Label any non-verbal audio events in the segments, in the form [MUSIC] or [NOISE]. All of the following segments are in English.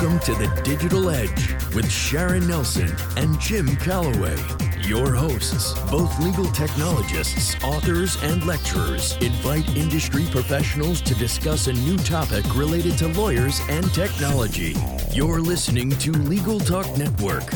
Welcome to the Digital Edge with Sharon Nelson and Jim Calloway. Your hosts, both legal technologists, authors, and lecturers, invite industry professionals to discuss a new topic related to lawyers and technology. You're listening to Legal Talk Network.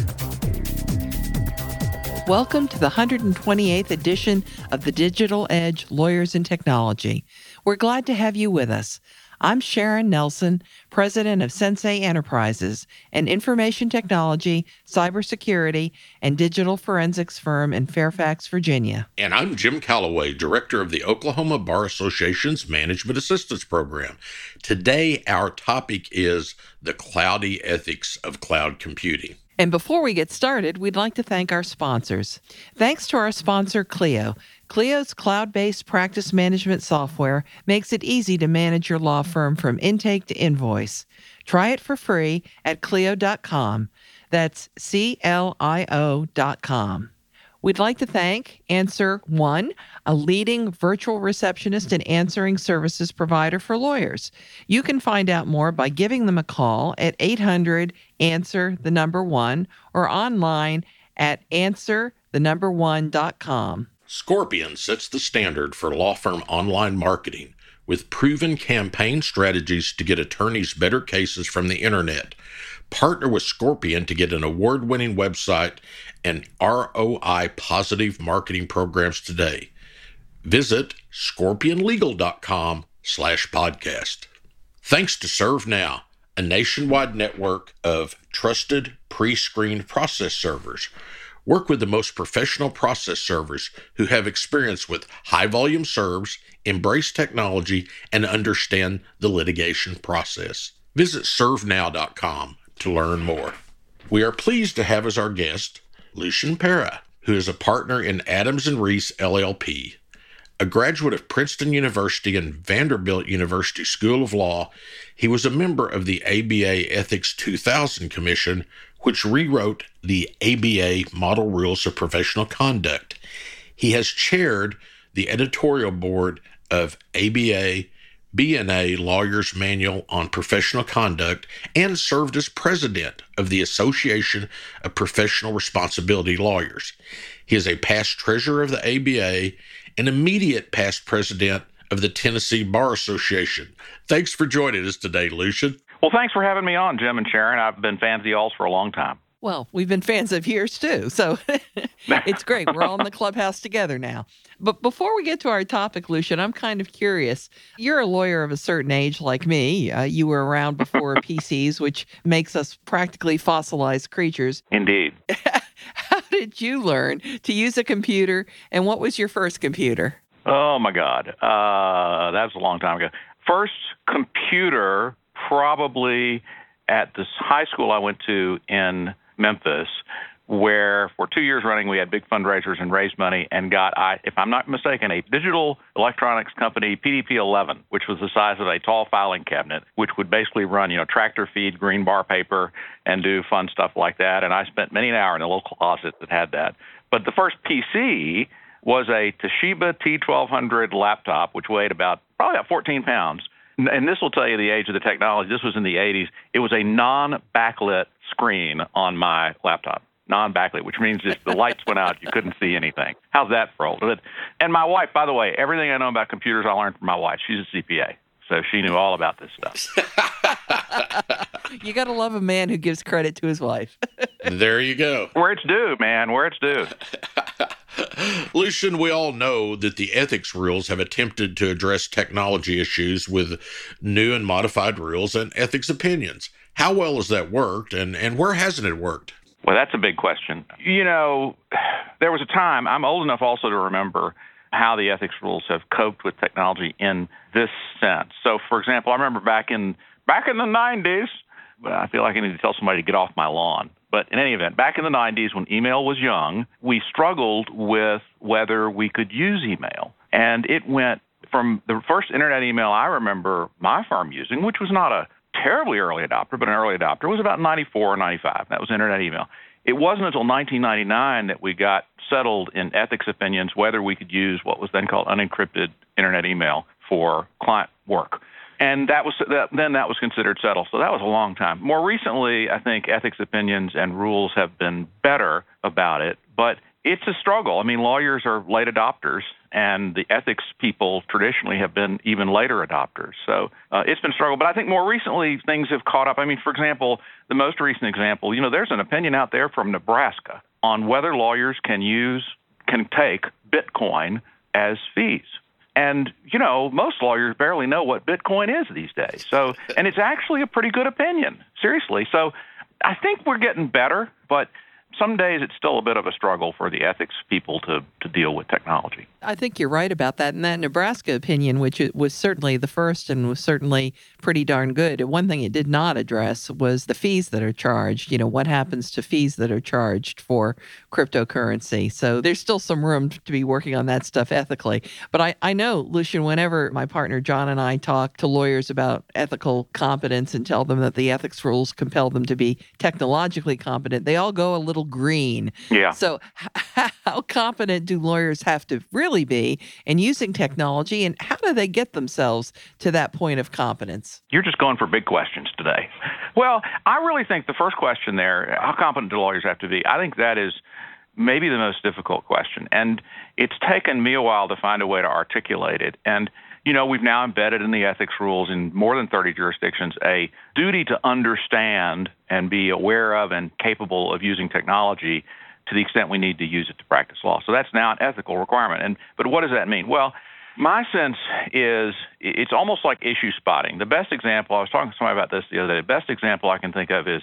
Welcome to the 128th edition of the Digital Edge Lawyers and Technology. We're glad to have you with us. I'm Sharon Nelson, president of Sensei Enterprises, an information technology, cybersecurity, and digital forensics firm in Fairfax, Virginia. And I'm Jim Calloway, director of the Oklahoma Bar Association's Management Assistance Program. Today, our topic is the cloudy ethics of cloud computing. And before we get started, we'd like to thank our sponsors. Thanks to our sponsor, Clio. Clio's cloud based practice management software makes it easy to manage your law firm from intake to invoice. Try it for free at Clio.com. That's C L I O.com. We'd like to thank Answer One, a leading virtual receptionist and answering services provider for lawyers. You can find out more by giving them a call at 800 Answer the number one or online at answer the number one.com. Scorpion sets the standard for law firm online marketing with proven campaign strategies to get attorneys better cases from the internet. Partner with Scorpion to get an award winning website and ROI positive marketing programs today. Visit scorpionlegal.com slash podcast. Thanks to ServeNow, a nationwide network of trusted pre-screened process servers. Work with the most professional process servers who have experience with high volume serves, embrace technology, and understand the litigation process. Visit servenow.com to learn more. We are pleased to have as our guest Lucian Pera, who is a partner in Adams and Reese LLP. A graduate of Princeton University and Vanderbilt University School of Law, he was a member of the ABA Ethics 2000 Commission, which rewrote the ABA Model Rules of Professional Conduct. He has chaired the editorial board of ABA BNA Lawyer's Manual on Professional Conduct and served as president of the Association of Professional Responsibility Lawyers. He is a past treasurer of the ABA and immediate past president of the Tennessee Bar Association. Thanks for joining us today, Lucian. Well, thanks for having me on, Jim and Sharon. I've been fans of y'all's for a long time. Well, we've been fans of yours too. So [LAUGHS] it's great. We're all in the clubhouse together now. But before we get to our topic, Lucian, I'm kind of curious. You're a lawyer of a certain age like me. Uh, you were around before [LAUGHS] PCs, which makes us practically fossilized creatures. Indeed. [LAUGHS] How did you learn to use a computer, and what was your first computer? Oh, my God. Uh, that was a long time ago. First computer, probably at this high school I went to in Memphis, where for two years running we had big fundraisers and raised money and got, I, if I'm not mistaken, a digital electronics company, PDP-11, which was the size of a tall filing cabinet, which would basically run, you know, tractor feed, green bar paper, and do fun stuff like that. And I spent many an hour in the little closet that had that. But the first PC was a Toshiba T1200 laptop, which weighed about probably about 14 pounds and this will tell you the age of the technology. This was in the 80s. It was a non-backlit screen on my laptop. Non-backlit, which means if the lights went out, you couldn't see anything. How's that for old? And my wife, by the way, everything I know about computers, I learned from my wife. She's a CPA, so she knew all about this stuff. [LAUGHS] you got to love a man who gives credit to his wife. there you go. Where it's due, man. Where it's due. [LAUGHS] [LAUGHS] Lucian, we all know that the ethics rules have attempted to address technology issues with new and modified rules and ethics opinions. How well has that worked, and, and where hasn't it worked? Well, that's a big question. You know, [SIGHS] there was a time, I'm old enough also to remember how the ethics rules have coped with technology in this sense. So, for example, I remember back in back in the 90s, I feel like I need to tell somebody to get off my lawn. But in any event, back in the 90s when email was young, we struggled with whether we could use email. And it went from the first internet email I remember my firm using, which was not a terribly early adopter, but an early adopter, was about 94 or 95. That was internet email. It wasn't until 1999 that we got settled in ethics opinions whether we could use what was then called unencrypted internet email for client work. And that was that, then that was considered settled. So that was a long time. More recently, I think ethics opinions and rules have been better about it, but it's a struggle. I mean, lawyers are late adopters, and the ethics people traditionally have been even later adopters. So uh, it's been a struggle. But I think more recently things have caught up. I mean, for example, the most recent example, you know, there's an opinion out there from Nebraska on whether lawyers can use can take Bitcoin as fees. And you know, most lawyers barely know what Bitcoin is these days. So, and it's actually a pretty good opinion, seriously. So, I think we're getting better, but some days it's still a bit of a struggle for the ethics people to, to deal with technology. I think you're right about that. And that Nebraska opinion, which was certainly the first and was certainly pretty darn good, one thing it did not address was the fees that are charged. You know, what happens to fees that are charged for cryptocurrency? So there's still some room to be working on that stuff ethically. But I, I know, Lucian, whenever my partner John and I talk to lawyers about ethical competence and tell them that the ethics rules compel them to be technologically competent, they all go a little green. Yeah. So, [LAUGHS] how competent do lawyers have to really be in using technology, and how do they get themselves to that point of competence? You're just going for big questions today. Well, I really think the first question there how competent do lawyers have to be? I think that is maybe the most difficult question. And it's taken me a while to find a way to articulate it. And you know, we've now embedded in the ethics rules in more than 30 jurisdictions a duty to understand and be aware of and capable of using technology to the extent we need to use it to practice law. So that's now an ethical requirement. And but what does that mean? Well, my sense is it's almost like issue spotting. The best example, I was talking to somebody about this the other day. The best example I can think of is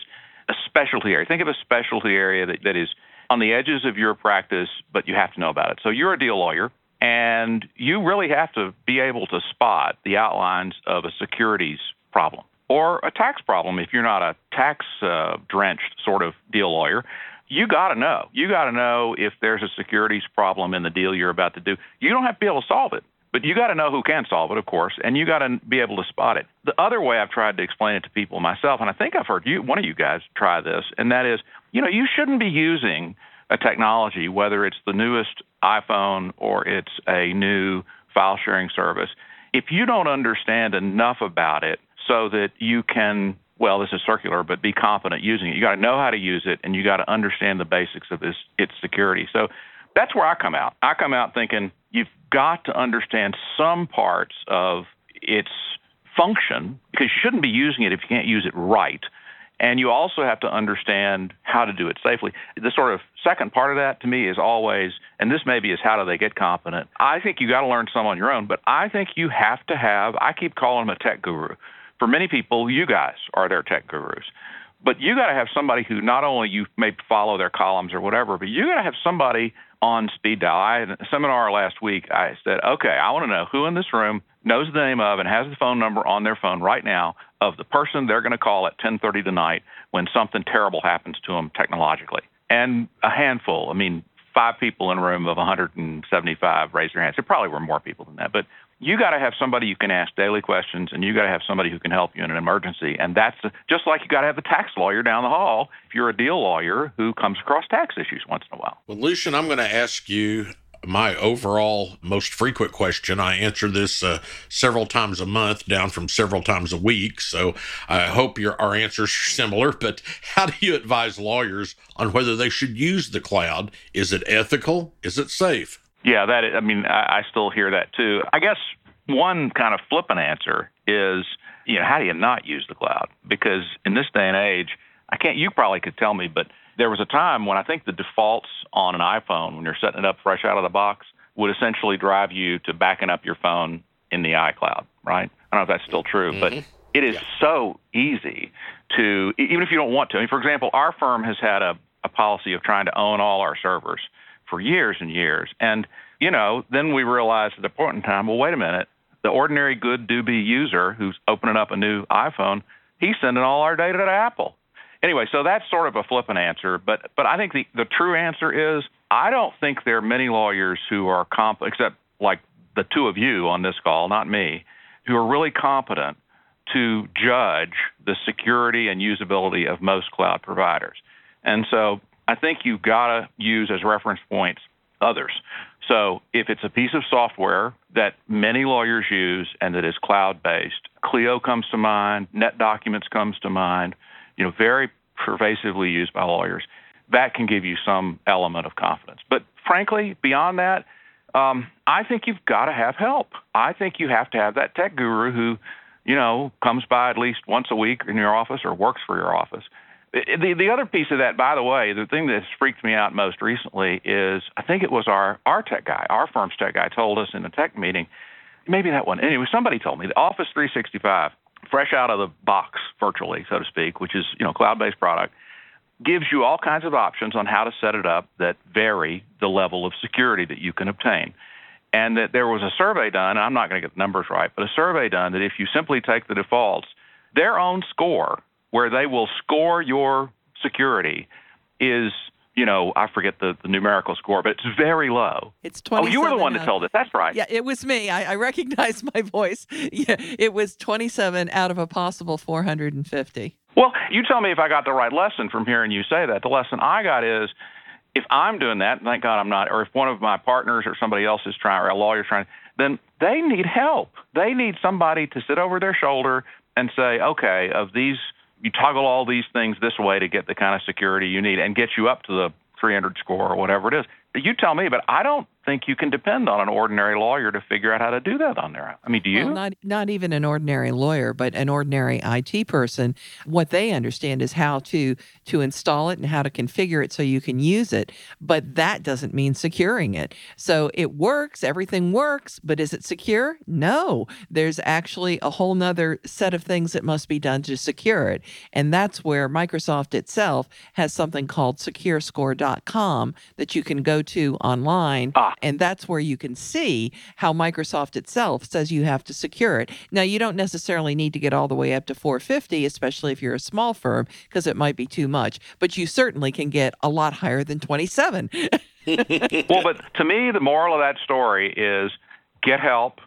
a specialty area. Think of a specialty area that, that is on the edges of your practice, but you have to know about it. So you're a deal lawyer and you really have to be able to spot the outlines of a securities problem or a tax problem if you're not a tax uh, drenched sort of deal lawyer. You got to know. You got to know if there's a securities problem in the deal you're about to do. You don't have to be able to solve it, but you got to know who can solve it, of course, and you got to be able to spot it. The other way I've tried to explain it to people myself, and I think I've heard you, one of you guys, try this, and that is, you know, you shouldn't be using a technology, whether it's the newest iPhone or it's a new file sharing service, if you don't understand enough about it so that you can, well, this is circular, but be confident using it, you got to know how to use it and you got to understand the basics of this, its security. So that's where I come out. I come out thinking you've got to understand some parts of its function because you shouldn't be using it if you can't use it right. And you also have to understand how to do it safely. The sort of second part of that to me is always, and this maybe is how do they get competent. I think you got to learn some on your own, but I think you have to have, I keep calling them a tech guru. For many people, you guys are their tech gurus. But you got to have somebody who not only you may follow their columns or whatever, but you got to have somebody on speed dial. I had a seminar last week. I said, okay, I want to know who in this room knows the name of and has the phone number on their phone right now of the person they're going to call at 10:30 tonight when something terrible happens to them technologically. And a handful, I mean, five people in a room of 175 raise their hands. There probably were more people than that, but you got to have somebody you can ask daily questions and you got to have somebody who can help you in an emergency and that's just like you got to have a tax lawyer down the hall if you're a deal lawyer who comes across tax issues once in a while well lucian i'm going to ask you my overall most frequent question. I answer this uh, several times a month, down from several times a week. So I hope your our answers are similar. But how do you advise lawyers on whether they should use the cloud? Is it ethical? Is it safe? Yeah, that I mean, I, I still hear that too. I guess one kind of flippant answer is, you know, how do you not use the cloud? Because in this day and age, I can't. You probably could tell me, but there was a time when I think the defaults on an iPhone, when you're setting it up fresh out of the box, would essentially drive you to backing up your phone in the iCloud, right? I don't know if that's still true, mm-hmm. but it is yeah. so easy to, even if you don't want to. I mean, for example, our firm has had a, a policy of trying to own all our servers for years and years. And, you know, then we realized at a point in time, well, wait a minute, the ordinary good do be user who's opening up a new iPhone, he's sending all our data to Apple anyway, so that's sort of a flippant answer, but but I think the the true answer is I don't think there are many lawyers who are comp except like the two of you on this call, not me, who are really competent to judge the security and usability of most cloud providers. And so I think you've got to use as reference points others. So if it's a piece of software that many lawyers use and that is cloud-based, Clio comes to mind, NetDocuments comes to mind, you know, very pervasively used by lawyers. That can give you some element of confidence. But frankly, beyond that, um, I think you've got to have help. I think you have to have that tech guru who, you know, comes by at least once a week in your office or works for your office the the other piece of that, by the way, the thing that's freaked me out most recently is I think it was our our tech guy, our firm's tech guy, told us in a tech meeting. Maybe that one. Anyway, somebody told me the Office 365, fresh out of the box, virtually, so to speak, which is you know cloud-based product, gives you all kinds of options on how to set it up that vary the level of security that you can obtain. And that there was a survey done. I'm not going to get the numbers right, but a survey done that if you simply take the defaults, their own score where they will score your security is you know, I forget the, the numerical score, but it's very low. It's 27. Oh, you were the one that told us. That's right. Yeah, it was me. I, I recognize my voice. [LAUGHS] Yeah, it was 27 out of a possible 450. Well, you tell me if I got the right lesson from hearing you say that. The lesson I got is if I'm doing that, thank God I'm not, or if one of my partners or somebody else is trying, or a lawyer's trying, then they need help. They need somebody to sit over their shoulder and say, okay, of these – you toggle all these things this way to get the kind of security you need and get you up to the 300 score or whatever it is. You tell me, but I don't think you can depend on an ordinary lawyer to figure out how to do that on there. I mean, do you? Well, not not even an ordinary lawyer, but an ordinary IT person. What they understand is how to to install it and how to configure it so you can use it. But that doesn't mean securing it. So it works, everything works, but is it secure? No. There's actually a whole nother set of things that must be done to secure it. And that's where Microsoft itself has something called securescore.com that you can go to online. Ah and that's where you can see how Microsoft itself says you have to secure it. Now, you don't necessarily need to get all the way up to 450, especially if you're a small firm, because it might be too much, but you certainly can get a lot higher than 27. [LAUGHS] [LAUGHS] well, but to me, the moral of that story is get help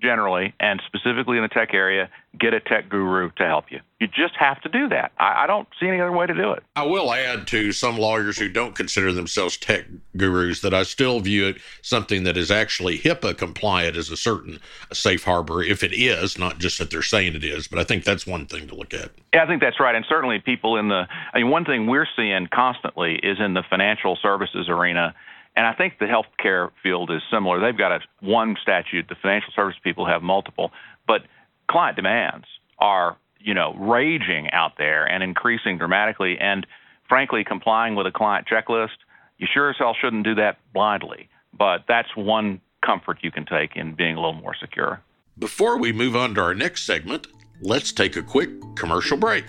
generally, and specifically in the tech area, get a tech guru to help you. You just have to do that. I, I, don't see any other way to do it. I will add to some lawyers who don't consider themselves tech gurus that I still view it something that is actually HIPAA compliant as a certain safe harbor, if it is, not just that they're saying it is. But I think that's one thing to look at. Yeah, I think that's right. And certainly people in the, I mean, one thing we're seeing constantly is in the financial services arena and I think the healthcare field is similar. They've got a one statute. The financial service people have multiple, but client demands are you know raging out there and increasing dramatically. And frankly, complying with a client checklist, you sure as hell shouldn't do that blindly. But that's one comfort you can take in being a little more secure. Before we move on to our next segment, let's take a quick commercial break.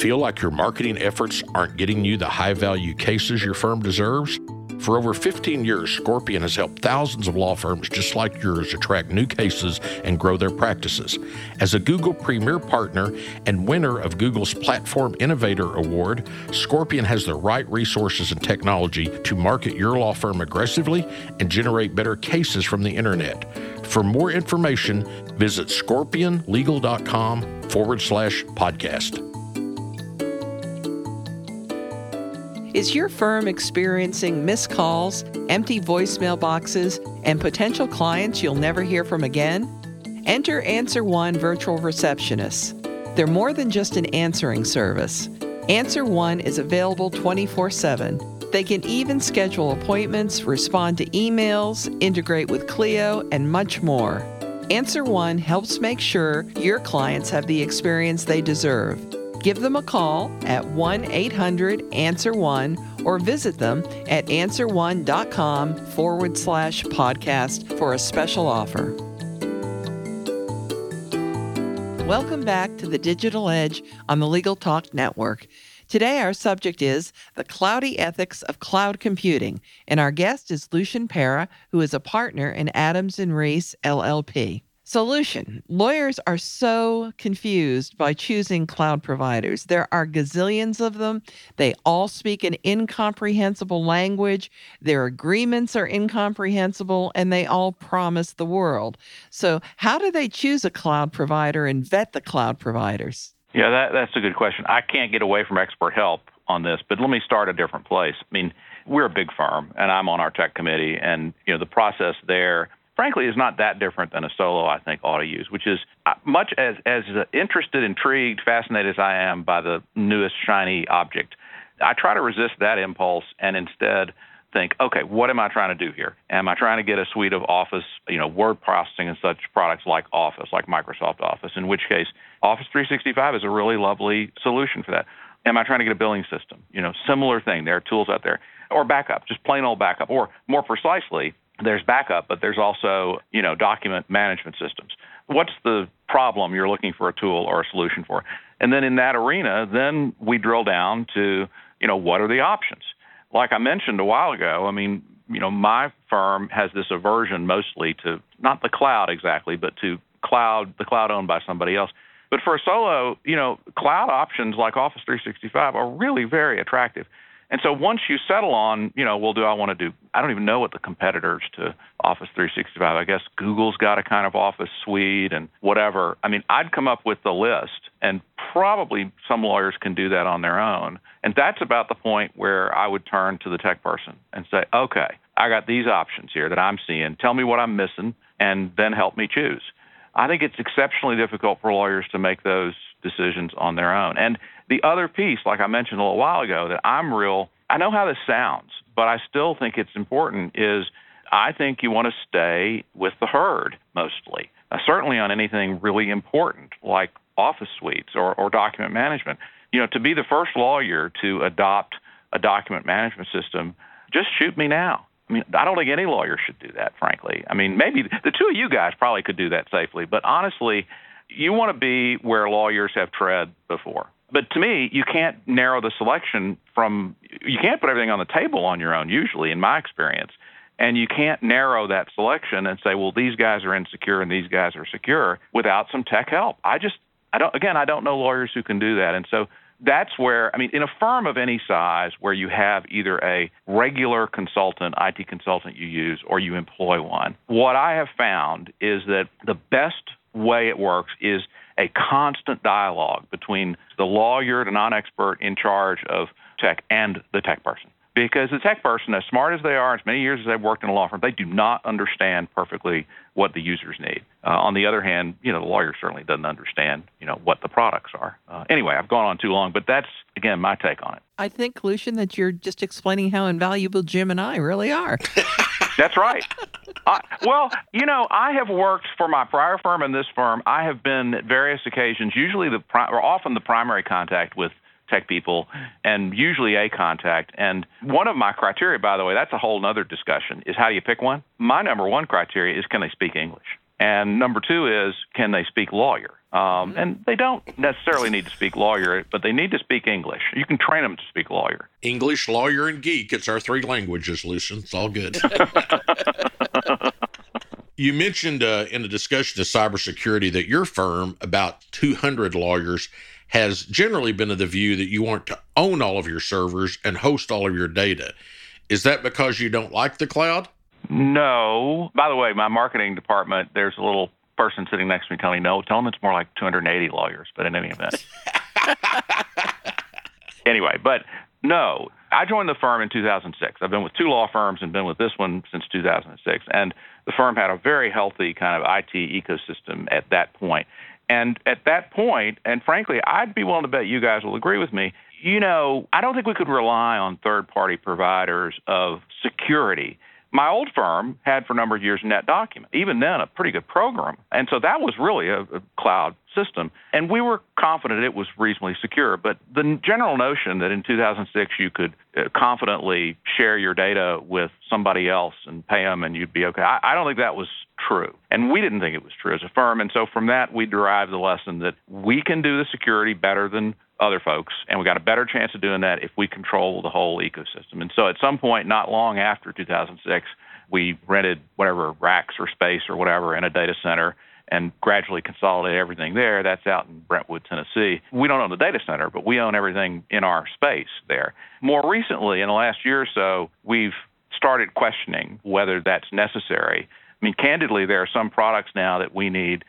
Feel like your marketing efforts aren't getting you the high value cases your firm deserves? For over 15 years, Scorpion has helped thousands of law firms just like yours attract new cases and grow their practices. As a Google Premier Partner and winner of Google's Platform Innovator Award, Scorpion has the right resources and technology to market your law firm aggressively and generate better cases from the internet. For more information, visit scorpionlegal.com forward slash podcast. Is your firm experiencing missed calls, empty voicemail boxes, and potential clients you'll never hear from again? Enter Answer One virtual receptionists. They're more than just an answering service. Answer One is available 24 7. They can even schedule appointments, respond to emails, integrate with Clio, and much more. Answer One helps make sure your clients have the experience they deserve. Give them a call at 1 800 Answer One or visit them at answerone.com forward slash podcast for a special offer. Welcome back to the Digital Edge on the Legal Talk Network. Today, our subject is the cloudy ethics of cloud computing, and our guest is Lucian Pera, who is a partner in Adams and Reese LLP. So Lucian Lawyers are so confused by choosing cloud providers. There are gazillions of them. They all speak an incomprehensible language. Their agreements are incomprehensible and they all promise the world. So, how do they choose a cloud provider and vet the cloud providers? Yeah, that, that's a good question. I can't get away from expert help on this, but let me start a different place. I mean, we're a big firm, and I'm on our tech committee, and you know the process there frankly is not that different than a solo I think ought to use, which is uh, much as as interested, intrigued, fascinated as I am by the newest shiny object. I try to resist that impulse and instead think, okay, what am I trying to do here? Am I trying to get a suite of Office, you know, word processing and such products like Office, like Microsoft Office, in which case Office 365 is a really lovely solution for that. Am I trying to get a billing system? You know, similar thing. There are tools out there. Or backup, just plain old backup. Or more precisely, there's backup, but there's also, you know, document management systems. What's the problem you're looking for a tool or a solution for? And then in that arena, then we drill down to, you know, what are the options? Like I mentioned a while ago, I mean, you know, my firm has this aversion mostly to not the cloud exactly, but to cloud, the cloud owned by somebody else. But for a solo, you know, cloud options like Office 365 are really very attractive. And so once you settle on, you know, well, do I want to do? I don't even know what the competitors to Office 365. I guess Google's got a kind of Office suite and whatever. I mean, I'd come up with the list, and probably some lawyers can do that on their own. And that's about the point where I would turn to the tech person and say, okay, I got these options here that I'm seeing. Tell me what I'm missing, and then help me choose. I think it's exceptionally difficult for lawyers to make those decisions on their own. And the other piece, like I mentioned a little while ago, that I'm real, I know how this sounds, but I still think it's important is I think you want to stay with the herd mostly, uh, certainly on anything really important like office suites or, or document management. You know, to be the first lawyer to adopt a document management system, just shoot me now. I mean, I don't think any lawyer should do that, frankly. I mean, maybe the two of you guys probably could do that safely, but honestly, you want to be where lawyers have tread before. But to me, you can't narrow the selection from, you can't put everything on the table on your own, usually, in my experience. And you can't narrow that selection and say, well, these guys are insecure and these guys are secure without some tech help. I just, I don't, again, I don't know lawyers who can do that. And so that's where, I mean, in a firm of any size where you have either a regular consultant, IT consultant you use, or you employ one, what I have found is that the best way it works is a constant dialogue between the lawyer, the non expert in charge of tech, and the tech person. Because the tech person, as smart as they are, as many years as they've worked in a law firm, they do not understand perfectly what the users need. Uh, on the other hand, you know, the lawyer certainly doesn't understand, you know, what the products are. Uh, anyway, I've gone on too long, but that's again my take on it. I think, Lucian, that you're just explaining how invaluable Jim and I really are. [LAUGHS] [LAUGHS] That's right. I, well, you know, I have worked for my prior firm and this firm. I have been at various occasions, usually the or often the primary contact with tech people, and usually a contact. And one of my criteria, by the way, that's a whole other discussion, is how do you pick one? My number one criteria is can they speak English, and number two is can they speak lawyer. Um, and they don't necessarily need to speak lawyer, but they need to speak English. You can train them to speak lawyer. English, lawyer, and geek. It's our three languages, Lucian. It's all good. [LAUGHS] you mentioned uh, in the discussion of cybersecurity that your firm, about 200 lawyers, has generally been of the view that you want to own all of your servers and host all of your data. Is that because you don't like the cloud? No. By the way, my marketing department, there's a little person sitting next to me telling me, no, tell them it's more like 280 lawyers, but in any event. [LAUGHS] anyway, but no, I joined the firm in 2006. I've been with two law firms and been with this one since 2006. And the firm had a very healthy kind of IT ecosystem at that point. And at that point, and frankly, I'd be willing to bet you guys will agree with me, you know, I don't think we could rely on third party providers of security my old firm had for a number of years NetDocument, even then a pretty good program. And so that was really a, a, cloud system. And we were confident it was reasonably secure. But the general notion that in 2006 you could uh, confidently share your data with somebody else and pay them and you'd be okay, I, I don't think that was true. And we didn't think it was true as a firm. And so from that, we derived the lesson that we can do the security better than other folks, and we got a better chance of doing that if we control the whole ecosystem. And so at some point, not long after 2006, we rented whatever racks or space or whatever in a data center and gradually consolidate everything there. That's out in Brentwood, Tennessee. We don't own the data center, but we own everything in our space there. More recently, in the last year or so, we've started questioning whether that's necessary. I mean, candidly, there are some products now that we need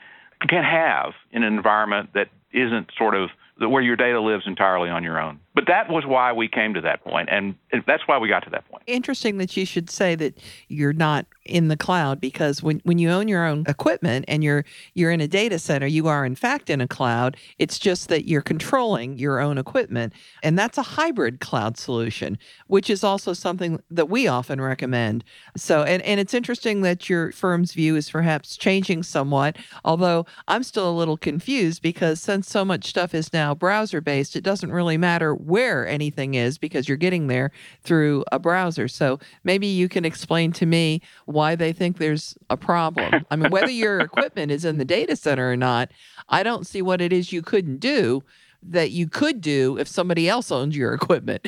can have in an environment that isn't sort of where your data lives entirely on your own but that was why we came to that point, and that's why we got to that point. Interesting that you should say that you're not in the cloud because when, when you own your own equipment and you're you're in a data center, you are in fact in a cloud. It's just that you're controlling your own equipment, and that's a hybrid cloud solution, which is also something that we often recommend. So, and and it's interesting that your firm's view is perhaps changing somewhat. Although I'm still a little confused because since so much stuff is now browser based, it doesn't really matter where anything is because you're getting there through a browser. So maybe you can explain to me why they think there's a problem. I mean, whether your [LAUGHS] equipment is in the data center or not, I don't see what it is you couldn't do that you could do if somebody else owns your equipment.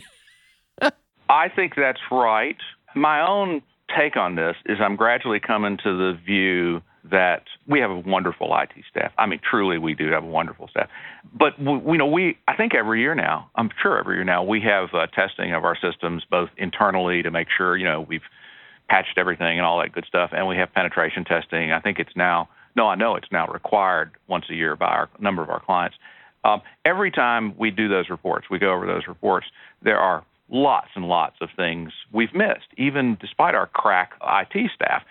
[LAUGHS] I think that's right. My own take on this is I'm gradually coming to the view that we have a wonderful IT staff. I mean, truly, we do have a wonderful staff. But we, you know, we I think every year now, I'm sure every year now, we have uh, testing of our systems both internally to make sure you know we've patched everything and all that good stuff, and we have penetration testing. I think it's now no, I know it's now required once a year by our number of our clients. Um, every time we do those reports, we go over those reports. There are lots and lots of things we've missed, even despite our crack IT staff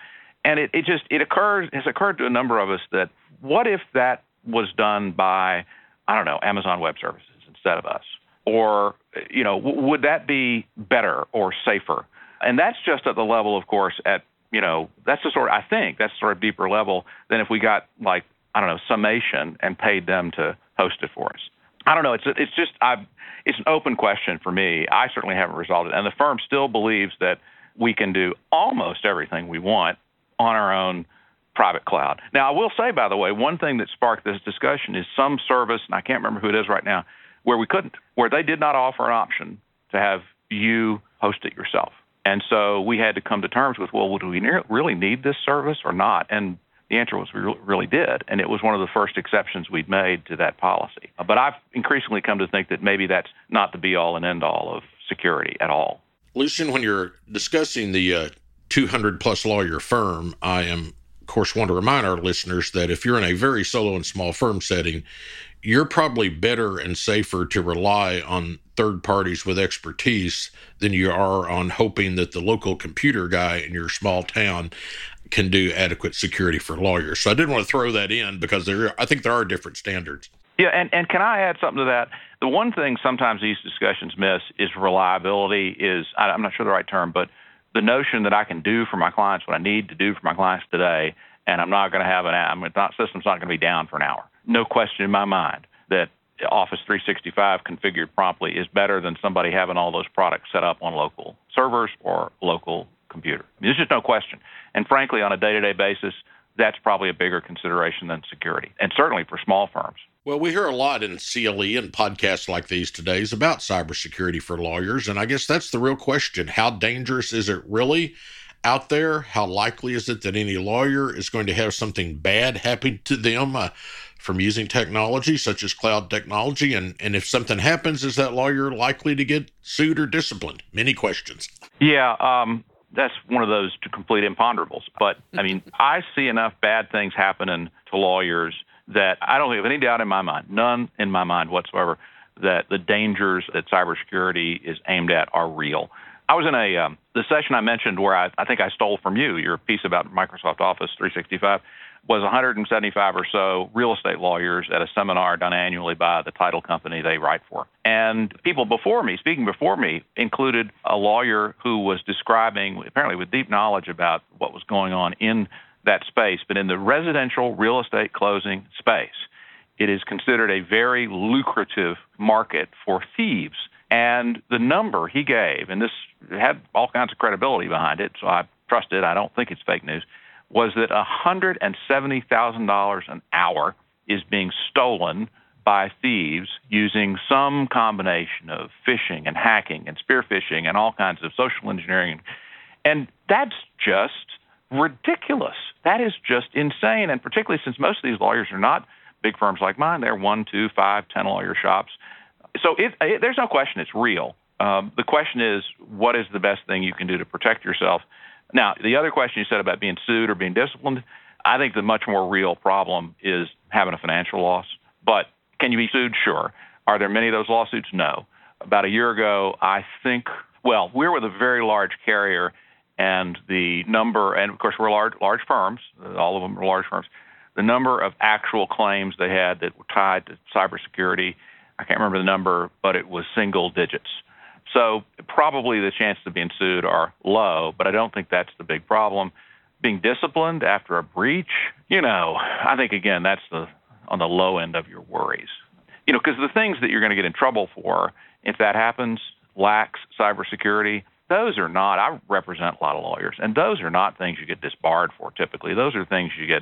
and it, it just it occurs has occurred to a number of us that what if that was done by I don't know Amazon Web Services instead of us, or you know w- would that be better or safer? And that's just at the level, of course, at you know that's the sort of, I think that's sort of deeper level than if we got like I don't know Summation and paid them to host it for us. I don't know. It's it's just I it's an open question for me. I certainly haven't resolved it, and the firm still believes that we can do almost everything we want on our own private cloud. Now, I will say, by the way, one thing that sparked this discussion is some service, and I can't remember who it is right now, where we couldn't, where they did not offer an option to have you host it yourself. And so we had to come to terms with, well, do we really need this service or not? And the answer was we really did. And it was one of the first exceptions we'd made to that policy. But I've increasingly come to think that maybe that's not the be all and end all of security at all. Lucian, when you're discussing the uh, 200 plus lawyer firm, I am, of course, want to remind our listeners that if you're in a very solo and small firm setting, you're probably better and safer to rely on third parties with expertise than you are on hoping that the local computer guy in your small town can do adequate security for lawyers. So I didn't want to throw that in because there, I think there are different standards. Yeah, and, and can I add something to that? The one thing sometimes these discussions miss is reliability. Is I'm not sure the right term, but the notion that I can do for my clients what I need to do for my clients today, and I'm not going to have an I mean, not system's not going to be down for an hour. No question in my mind that Office 365 configured promptly is better than somebody having all those products set up on local servers or local computer. I mean, there's just no question. And frankly, on a day-to-day basis, that's probably a bigger consideration than security, and certainly for small firms. Well, we hear a lot in CLE and podcasts like these today is about cybersecurity for lawyers. And I guess that's the real question. How dangerous is it really out there? How likely is it that any lawyer is going to have something bad happen to them uh, from using technology such as cloud technology? And, and if something happens, is that lawyer likely to get sued or disciplined? Many questions. Yeah. Um, that's one of those complete imponderables. But I mean, I see enough bad things happening to lawyers that I don't have any doubt in my mind, none in my mind whatsoever, that the dangers that cybersecurity is aimed at are real. I was in a um, the session I mentioned where I, I think I stole from you your piece about Microsoft Office 365 was 175 or so real estate lawyers at a seminar done annually by the title company they write for. And people before me, speaking before me, included a lawyer who was describing, apparently with deep knowledge about what was going on in that space, but in the residential real estate closing space, it is considered a very lucrative market for thieves. And the number he gave, and this had all kinds of credibility behind it, so I trust it, I don't think it's fake news, was that $170,000 an hour is being stolen by thieves using some combination of phishing and hacking and spear phishing and all kinds of social engineering. And that's just ridiculous. That is just insane. And particularly since most of these lawyers are not big firms like mine, they're one, two, five, ten lawyer shops. So it, it, there's no question it's real. Um, the question is, what is the best thing you can do to protect yourself? Now, the other question you said about being sued or being disciplined, I think the much more real problem is having a financial loss. But can you be sued? Sure. Are there many of those lawsuits? No. about a year ago, I think, well, we're with a very large carrier, and the number, and of course, we're large, large firms, all of them are large firms. The number of actual claims they had that were tied to cybersecurity, I can't remember the number, but it was single digits. So probably the chances of being sued are low, but I don't think that's the big problem. Being disciplined after a breach, you know, I think again that's the on the low end of your worries. You know, because the things that you're going to get in trouble for, if that happens, lacks cybersecurity. Those are not. I represent a lot of lawyers, and those are not things you get disbarred for. Typically, those are things you get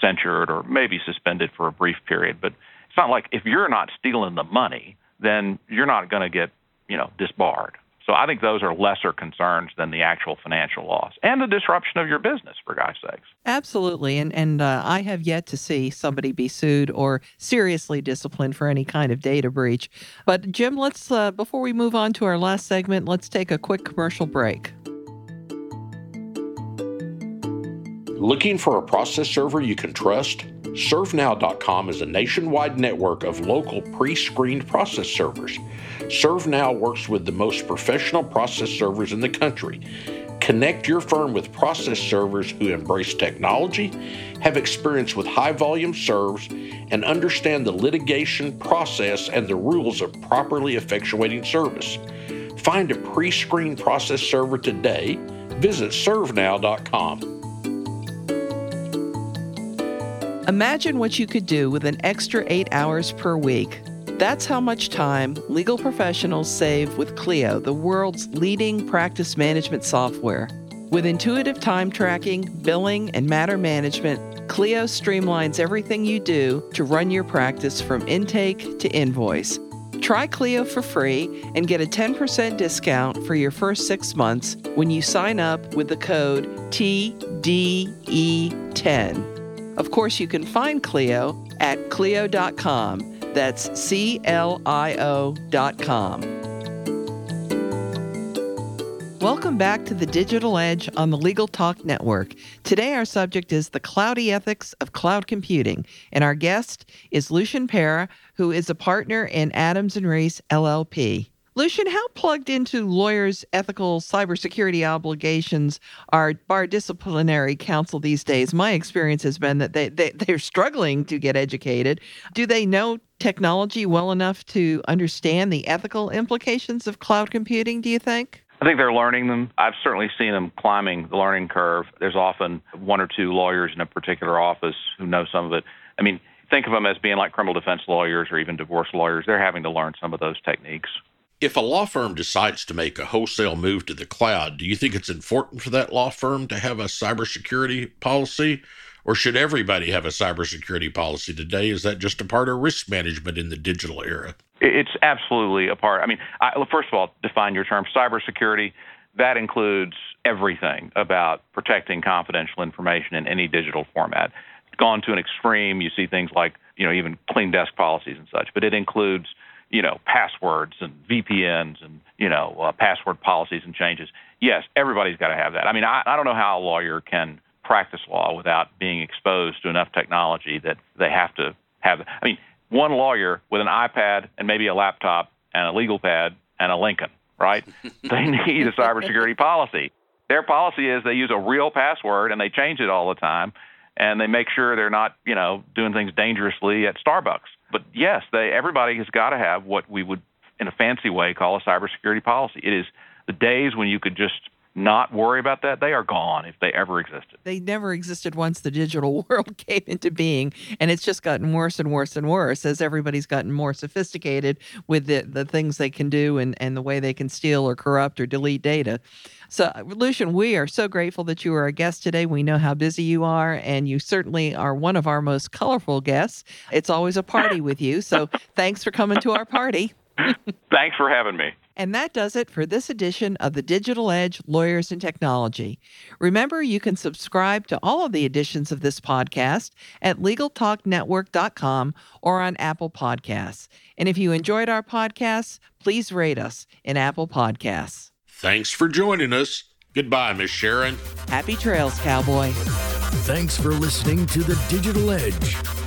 censured or maybe suspended for a brief period. But it's not like if you're not stealing the money, then you're not going to get you know disbarred. So I think those are lesser concerns than the actual financial loss and the disruption of your business, for God's sakes. Absolutely. And, and uh, I have yet to see somebody be sued or seriously disciplined for any kind of data breach. But, Jim, let's, uh, before we move on to our last segment, let's take a quick commercial break. Looking for a process server you can trust? ServeNow.com is a nationwide network of local pre screened process servers. ServeNow works with the most professional process servers in the country. Connect your firm with process servers who embrace technology, have experience with high volume serves, and understand the litigation process and the rules of properly effectuating service. Find a pre screened process server today. Visit ServeNow.com. Imagine what you could do with an extra eight hours per week. That's how much time legal professionals save with Clio, the world's leading practice management software. With intuitive time tracking, billing, and matter management, Clio streamlines everything you do to run your practice from intake to invoice. Try Clio for free and get a 10% discount for your first six months when you sign up with the code TDE10. Of course, you can find Clio at Clio.com. That's C L I O.com. Welcome back to the Digital Edge on the Legal Talk Network. Today, our subject is the cloudy ethics of cloud computing, and our guest is Lucian Pera, who is a partner in Adams and Reese LLP. Lucian, how plugged into lawyers' ethical cybersecurity obligations are bar disciplinary counsel these days? My experience has been that they, they, they're struggling to get educated. Do they know technology well enough to understand the ethical implications of cloud computing, do you think? I think they're learning them. I've certainly seen them climbing the learning curve. There's often one or two lawyers in a particular office who know some of it. I mean, think of them as being like criminal defense lawyers or even divorce lawyers. They're having to learn some of those techniques. If a law firm decides to make a wholesale move to the cloud, do you think it's important for that law firm to have a cybersecurity policy? Or should everybody have a cybersecurity policy today? Is that just a part of risk management in the digital era? It's absolutely a part. I mean, I, first of all, define your term cybersecurity. That includes everything about protecting confidential information in any digital format. It's gone to an extreme. You see things like, you know, even clean desk policies and such, but it includes you know, passwords and VPNs and, you know, uh, password policies and changes. Yes, everybody's got to have that. I mean, I, I don't know how a lawyer can practice law without being exposed to enough technology that they have to have. I mean, one lawyer with an iPad and maybe a laptop and a legal pad and a Lincoln, right? [LAUGHS] they need a cybersecurity policy. Their policy is they use a real password and they change it all the time and they make sure they're not, you know, doing things dangerously at Starbucks. But yes, they everybody has got to have what we would, in a fancy way, call a cybersecurity policy. It is the days when you could just not worry about that, they are gone if they ever existed. They never existed once the digital [LAUGHS] world came into being. And it's just gotten worse and worse and worse as everybody's gotten more sophisticated with the, the things they can do and, and the way they can steal or corrupt or delete data. So, Lucian, we are so grateful that you are a guest today. We know how busy you are, and you certainly are one of our most colorful guests. It's always a party with you. So, [LAUGHS] thanks for coming to our party. [LAUGHS] thanks for having me. And that does it for this edition of the Digital Edge Lawyers and Technology. Remember, you can subscribe to all of the editions of this podcast at LegalTalkNetwork.com or on Apple Podcasts. And if you enjoyed our podcasts, please rate us in Apple Podcasts. Thanks for joining us. Goodbye, Miss Sharon. Happy trails, cowboy. Thanks for listening to The Digital Edge,